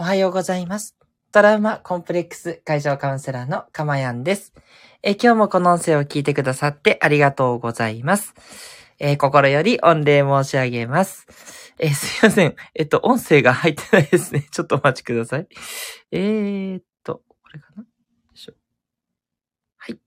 おはようございます。トラウマコンプレックス解消カウンセラーのかまやんです。え今日もこの音声を聞いてくださってありがとうございます。え心より御礼申し上げます。えすいません。えっと、音声が入ってないですね。ちょっとお待ちください。えーっと、これかな？よいしょ。はい。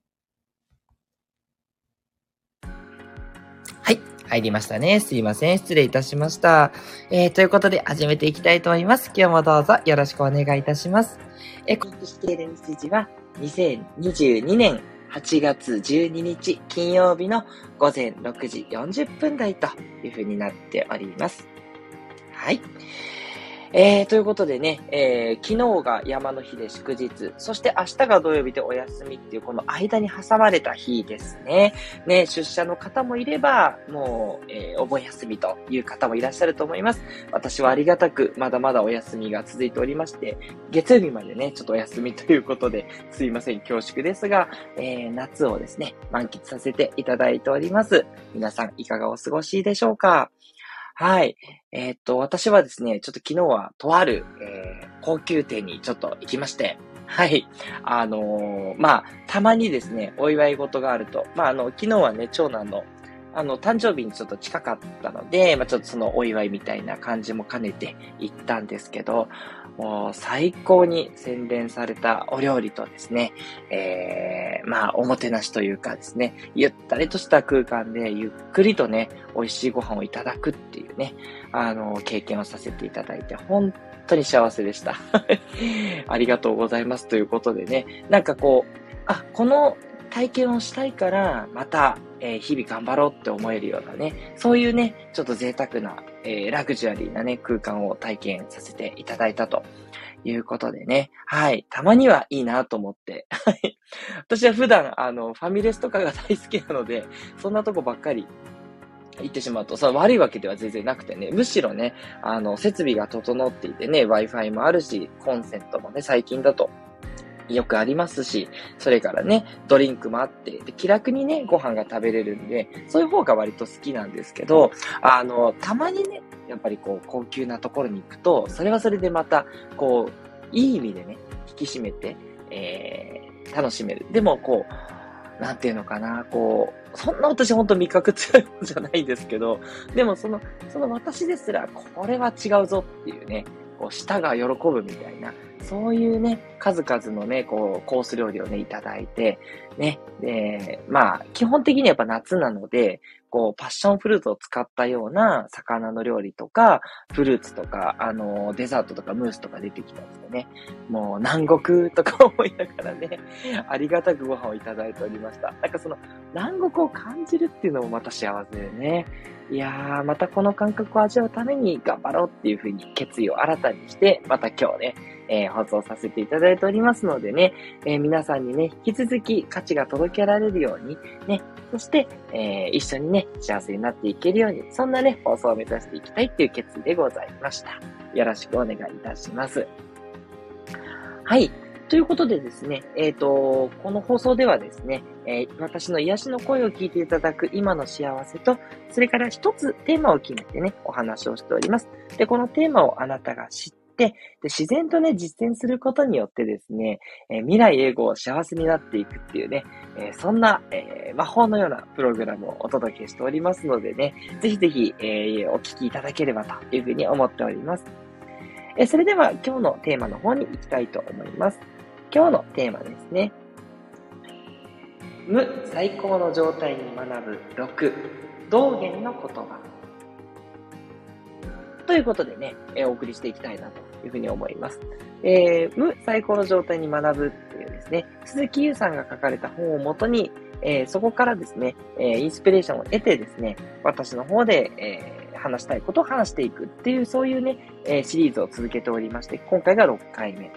はい。入りましたね。すいません。失礼いたしました。えー、ということで始めていきたいと思います。今日もどうぞよろしくお願いいたします。えー、告知している日時は2022年8月12日金曜日の午前6時40分台というふうになっております。はい。えー、ということでね、えー、昨日が山の日で祝日、そして明日が土曜日でお休みっていうこの間に挟まれた日ですね。ね、出社の方もいれば、もう、えーお盆休みという方もいらっしゃると思います。私はありがたく、まだまだお休みが続いておりまして、月曜日までね、ちょっとお休みということで、すいません、恐縮ですが、えー夏をですね、満喫させていただいております。皆さん、いかがお過ごしでしょうか？はい。えーっと、私はですね、ちょっと昨日はとある、えー高級店にちょっと行きまして、はい。あのーまあ、たまにですね、お祝い事があると、まあ、あの、昨日はね、長男の、あの、誕生日にちょっと近かったので、まあ、ちょっとそのお祝いみたいな感じも兼ねて行ったんですけど、もう最高に洗練されたお料理とですね、えー、まあ、おもてなしというかですね、ゆったりとした空間でゆっくりとね、美味しいご飯をいただくっていうね、あの、経験をさせていただいて、本当に幸せでした。ありがとうございますということでね、なんかこう、あ、この体験をしたいから、また、えー日々頑張ろうって思えるようなね、そういうね、ちょっと贅沢な、えーラグジュアリーなね、空間を体験させていただいたということでね、はい、たまにはいいなと思って、はい。私は普段、あの、ファミレスとかが大好きなので、そんなとこばっかり行ってしまうと、それ悪いわけでは全然なくてね、むしろね、あの、設備が整っていてね、Wi-Fi もあるし、コンセントもね、最近だとよくありますし、それからね、ドリンクもあって、で気楽にね、ご飯が食べれるんで、そういう方が割と好きなんですけど、あの、たまにね、やっぱりこう、高級なところに行くと、それはそれでまた、こう、いい意味でね、引き締めて、えー、楽しめる。でも、こう、なんていうのかな、こう、そんな私本当味覚強いじゃないんですけど、でもその、その私ですら、これは違うぞっていうね、こう、舌が喜ぶみたいな、そういうね、数々のね、こう、コース料理をね、いただいて、ね、で、まあ、基本的にやっぱ夏なので、こう、パッションフルーツを使ったような魚の料理とか、フルーツとか、あの、デザートとかムースとか出てきたりしてね、もう南国とか思いながらね、ありがたくご飯をいただいておりました。なんかその、南国を感じるっていうのもまた幸せでね、いやー、またこの感覚を味わうために頑張ろうっていうふうに決意を新たにして、また今日ね、えー放送させていただいておりますのでね、えー皆さんにね、引き続き価値が届けられるように、ね、そして、えー一緒にね、幸せになっていけるように、そんなね、放送を目指していきたいっていう決意でございました。よろしくお願いいたします。はい。ということでですね、えっ、と、この放送ではですね、えー私の癒しの声を聞いていただく今の幸せと、それから一つテーマを決めてね、お話をしております。で、このテーマをあなたが知って、で自然とね、実践することによってですね、えー未来永劫幸せになっていくっていうね、えーそんな、えー魔法のようなプログラムをお届けしておりますのでね、ぜひぜひ、えお聞きいただければというふうに思っております。えそれでは今日のテーマの方に行きたいと思います。今日のテーマですね。無最高の状態に学ぶ6、道元の言葉。ということでね、えお送りしていきたいなというふうに思います。えー無最高の状態に学ぶっていうですね、鈴木優さんが書かれた本をもとに、えーそこからですね、えーインスピレーションを得てですね、私の方で、え話したいことを話していくっていう、そういうね、えーシリーズを続けておりまして、今回が6回目。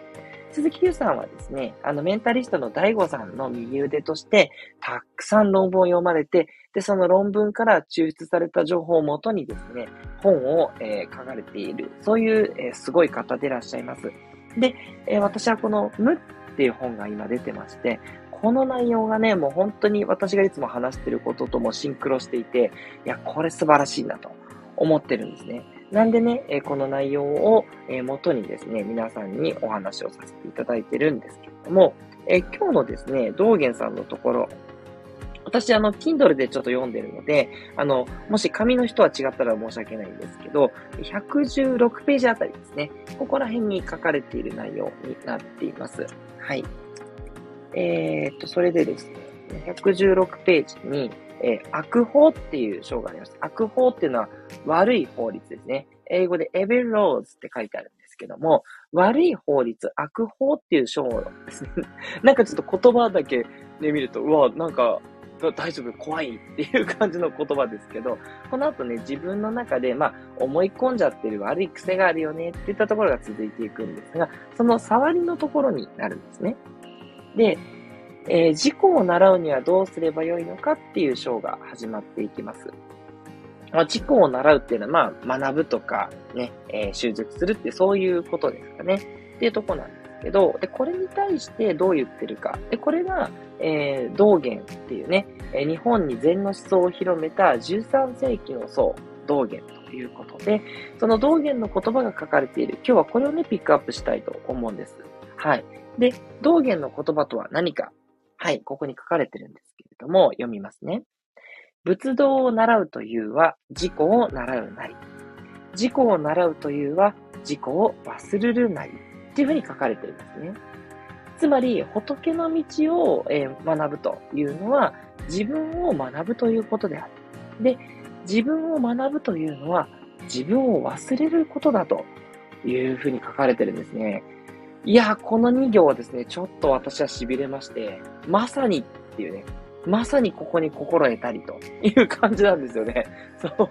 鈴木優さんはですね、あの、メンタリストの大悟さんの右腕として、たくさん論文を読まれて、で、その論文から抽出された情報をもとにですね、本を、えー書かれている、そういう、えーすごい方でいらっしゃいます。で、えー私はこの、無っていう本が今出てまして、この内容がね、もう本当に私がいつも話してることともシンクロしていて、いや、これ素晴らしいなと思ってるんですね。なんでね、えこの内容を、え元にですね、皆さんにお話をさせていただいてるんですけれども、え今日のですね、道元さんのところ、私、あの、Kindle でちょっと読んでるので、あの、もし紙の人は違ったら申し訳ないんですけど、116ページあたりですね。ここら辺に書かれている内容になっています。はい。えー、っと、それでですね、116ページに、えー、悪法っていう章があります。悪法っていうのは悪い法律ですね。英語で evil laws って書いてあるんですけども、悪い法律、悪法っていう章ですね。なんかちょっと言葉だけで見ると、うわ、なんか大丈夫、怖いっていう感じの言葉ですけど、この後ね、自分の中で、まあ、思い込んじゃってる悪い癖があるよねっていったところが続いていくんですが、その触りのところになるんですね。で、えー、事故を習うにはどうすればよいのかっていう章が始まっていきます。まあ、事故を習うっていうのは、まあ、学ぶとか、ね、えー、習熟するってそういうことですかね。っていうとこなんですけど、で、これに対してどう言ってるか。で、これが、えー、道元っていうね、え日本に禅の思想を広めた13世紀の僧、道元ということで、その道元の言葉が書かれている。今日はこれをね、ピックアップしたいと思うんです。はい。で、道元の言葉とは何かはい、ここに書かれてるんですけれども、読みますね。仏道を習うというは、自己を習うなり。自己を習うというは、自己を忘れるなり。っていうふうに書かれてるんですね。つまり、仏の道を、え学ぶというのは、自分を学ぶということである。で、自分を学ぶというのは、自分を忘れることだというふうに書かれてるんですね。いや、この2行はですね、ちょっと私は痺れまして、まさにっていうね、まさにここに心得たりという感じなんですよね。そう、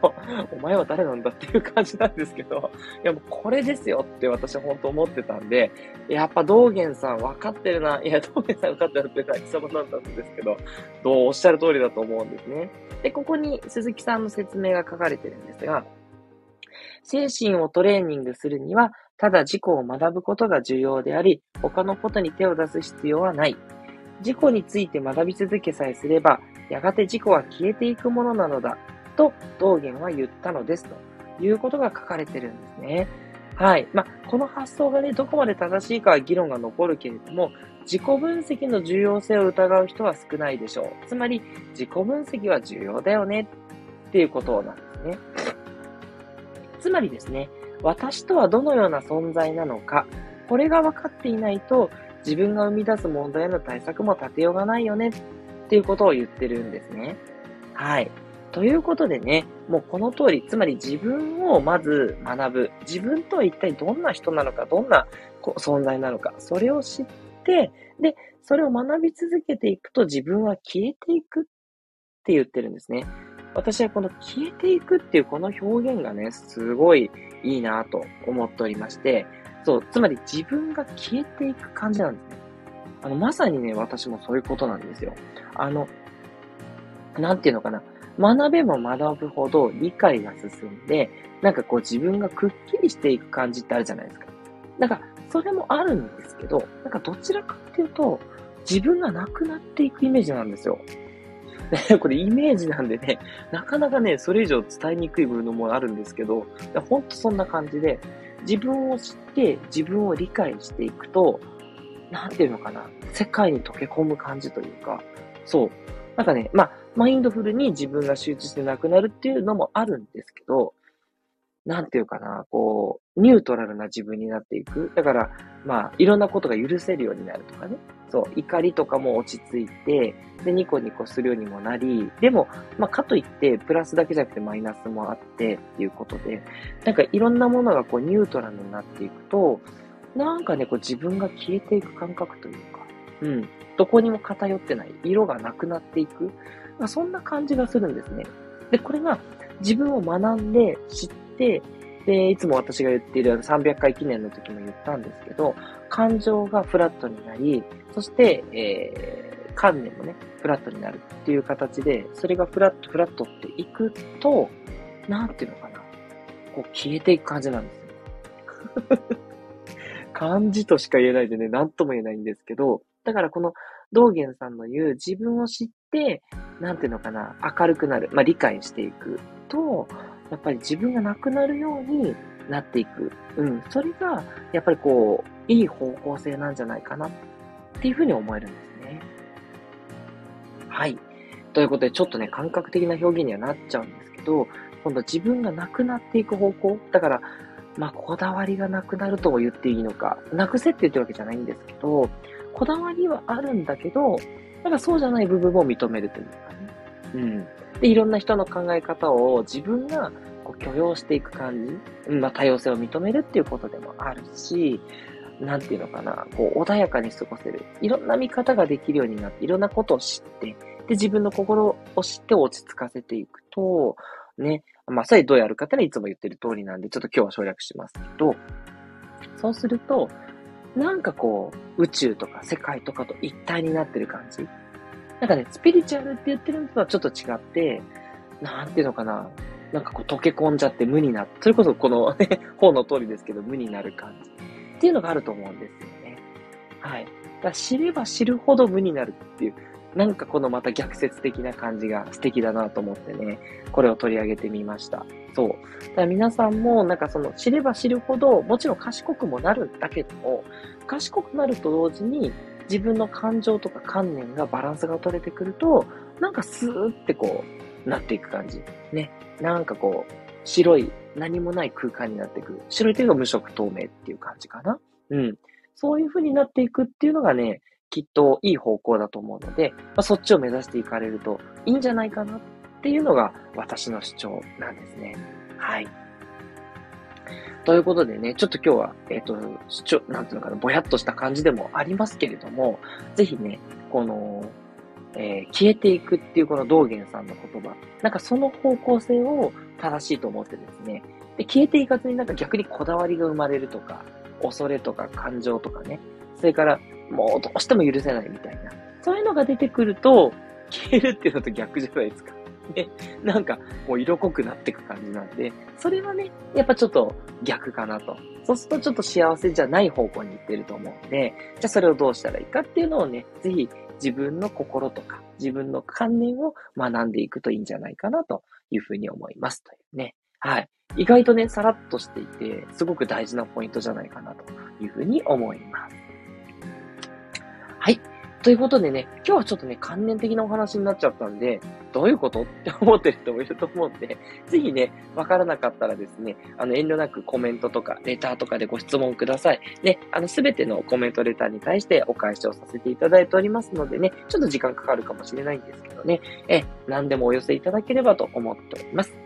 お前は誰なんだっていう感じなんですけど、いやもうこれですよって私は本当思ってたんで、やっぱ道元さん分かってるな、いや、道元さん分かってるって何様なんだんですけど、どうおっしゃる通りだと思うんですね。で、ここに鈴木さんの説明が書かれてるんですが、精神をトレーニングするには、ただ自己を学ぶことが重要であり、他のことに手を出す必要はない。自己について学び続けさえすれば、やがて自己は消えていくものなのだ、と道元は言ったのです、ということが書かれてるんですね。はい。まあ、この発想がね、どこまで正しいかは議論が残るけれども、自己分析の重要性を疑う人は少ないでしょう。つまり、自己分析は重要だよね、っていうことなんですね。つまりですね、私とはどのような存在なのか、これが分かっていないと、自分が生み出す問題への対策も立てようがないよねっていうことを言ってるんですね。はい。ということでね、もうこの通り、つまり自分をまず学ぶ。自分とは一体どんな人なのか、どんな存在なのか、それを知って、で、それを学び続けていくと自分は消えていくって言ってるんですね。私はこの消えていくっていうこの表現がね、すごいいいなと思っておりまして、そう、つまり自分が消えていく感じなんですね。あの、まさにね、私もそういうことなんですよ。あの、なんていうのかな。学べば学ぶほど理解が進んで、なんかこう自分がくっきりしていく感じってあるじゃないですか。なんか、それもあるんですけど、なんかどちらかっていうと、自分がなくなっていくイメージなんですよ。これイメージなんでね、なかなかね、それ以上伝えにくい部分もあるんですけど、ほんとそんな感じで、自分を知って自分を理解していくと、なんていうのかな、世界に溶け込む感じというか、そう。なんかね、まあ、マインドフルに自分が集中してなくなるっていうのもあるんですけど、なんていうかな、こう、ニュートラルな自分になっていく。だから、まあ、いろんなことが許せるようになるとかね。そう、怒りとかも落ち着いて、で、ニコニコするようにもなり、でも、まあ、かといって、プラスだけじゃなくてマイナスもあって、っていうことで、なんかいろんなものがこう、ニュートラルになっていくと、なんかね、こう、自分が消えていく感覚というか、うん、どこにも偏ってない、色がなくなっていく、まあ、そんな感じがするんですね。で、これが、自分を学んで、知って、で、いつも私が言っている300回記念の時も言ったんですけど、感情がフラットになり、そして、えー、観念もね、フラットになるっていう形で、それがフラット、フラットっていくと、なんていうのかな。こう消えていく感じなんですよ。感じとしか言えないでね、なんとも言えないんですけど、だからこの道元さんの言う自分を知って、なんていうのかな、明るくなる、まあ理解していくと、やっぱり自分がなくなるようになっていく。うん。それが、やっぱりこう、いい方向性なんじゃないかなっていうふうに思えるんですね。はい。ということで、ちょっとね、感覚的な表現にはなっちゃうんですけど、今度自分がなくなっていく方向。だから、まあ、こだわりがなくなるとも言っていいのか。なくせって言ってるわけじゃないんですけど、こだわりはあるんだけど、なんかそうじゃない部分も認めるというかね。うん。で、いろんな人の考え方を自分がこう許容していく感じ。まあ、多様性を認めるっていうことでもあるし、なんていうのかな、こう、穏やかに過ごせる。いろんな見方ができるようになって、いろんなことを知って、で、自分の心を知って落ち着かせていくと、ね、まあ、それどうやるかってのはいつも言ってる通りなんで、ちょっと今日は省略しますけど、そうすると、なんかこう、宇宙とか世界とかと一体になってる感じ。なんかね、スピリチュアルって言ってるのとはちょっと違って、なんていうのかな。なんかこう溶け込んじゃって無になって、それこそこのね、本の通りですけど無になる感じ。っていうのがあると思うんですよね。はい。だ知れば知るほど無になるっていう、なんかこのまた逆説的な感じが素敵だなと思ってね、これを取り上げてみました。そう。だから皆さんもなんかその知れば知るほど、もちろん賢くもなるんだけども、賢くなると同時に自分の感情とか観念がバランスが取れてくると、なんかスーってこう、なっていく感じ。ね。なんかこう、白い、何もない空間になってくる。白いというのが無色透明っていう感じかな。うん。そういう風になっていくっていうのがね、きっといい方向だと思うので、まあ、そっちを目指していかれるといいんじゃないかなっていうのが私の主張なんですね。はい。ということでね、ちょっと今日は、えっ、ー、と、主張、なんていうのかな、ぼやっとした感じでもありますけれども、ぜひね、この、えー、消えていくっていうこの道元さんの言葉、なんかその方向性を正しいと思ってですね、で、消えていかずになんか逆にこだわりが生まれるとか、恐れとか感情とかね、それからもうどうしても許せないみたいな。そういうのが出てくると、消えるっていうのと逆じゃないですか。ね、なんか、もう色濃くなっていく感じなんで、それはね、やっぱちょっと逆かなと。そうするとちょっと幸せじゃない方向に行ってると思うんで、じゃあそれをどうしたらいいかっていうのをね、ぜひ自分の心とか自分の観念を学んでいくといいんじゃないかなというふうに思います。というね。はい。意外とね、さらっとしていて、すごく大事なポイントじゃないかなというふうに思います。はい。ということでね、今日はちょっとね、関連的なお話になっちゃったんで、どういうことって思ってる人もいると思うんで、ぜひね、わからなかったらですね、あの、遠慮なくコメントとか、レターとかでご質問ください。ね、あの、すべてのコメント、レターに対してお返しをさせていただいておりますのでね、ちょっと時間かかるかもしれないんですけどね、え、何でもお寄せいただければと思っております。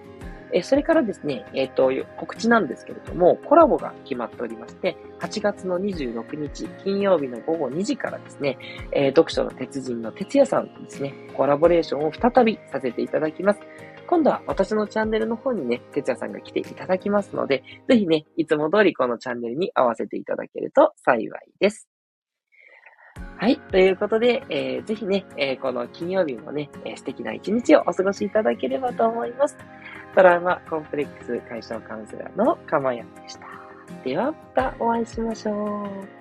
えそれからですね、えっ、ー、と、告知なんですけれども、コラボが決まっておりまして、8月の26日、金曜日の午後2時からですね、えー、読書の鉄人の哲也さんとですね、コラボレーションを再びさせていただきます。今度は私のチャンネルの方にね、哲也さんが来ていただきますので、ぜひね、いつも通りこのチャンネルに合わせていただけると幸いです。はい。ということで、えー、ぜひね、えー、この金曜日もね、えー、素敵な一日をお過ごしいただければと思います。トラウマコンプレックス解消カウンセラーのかまやんでした。ではまたお会いしましょう。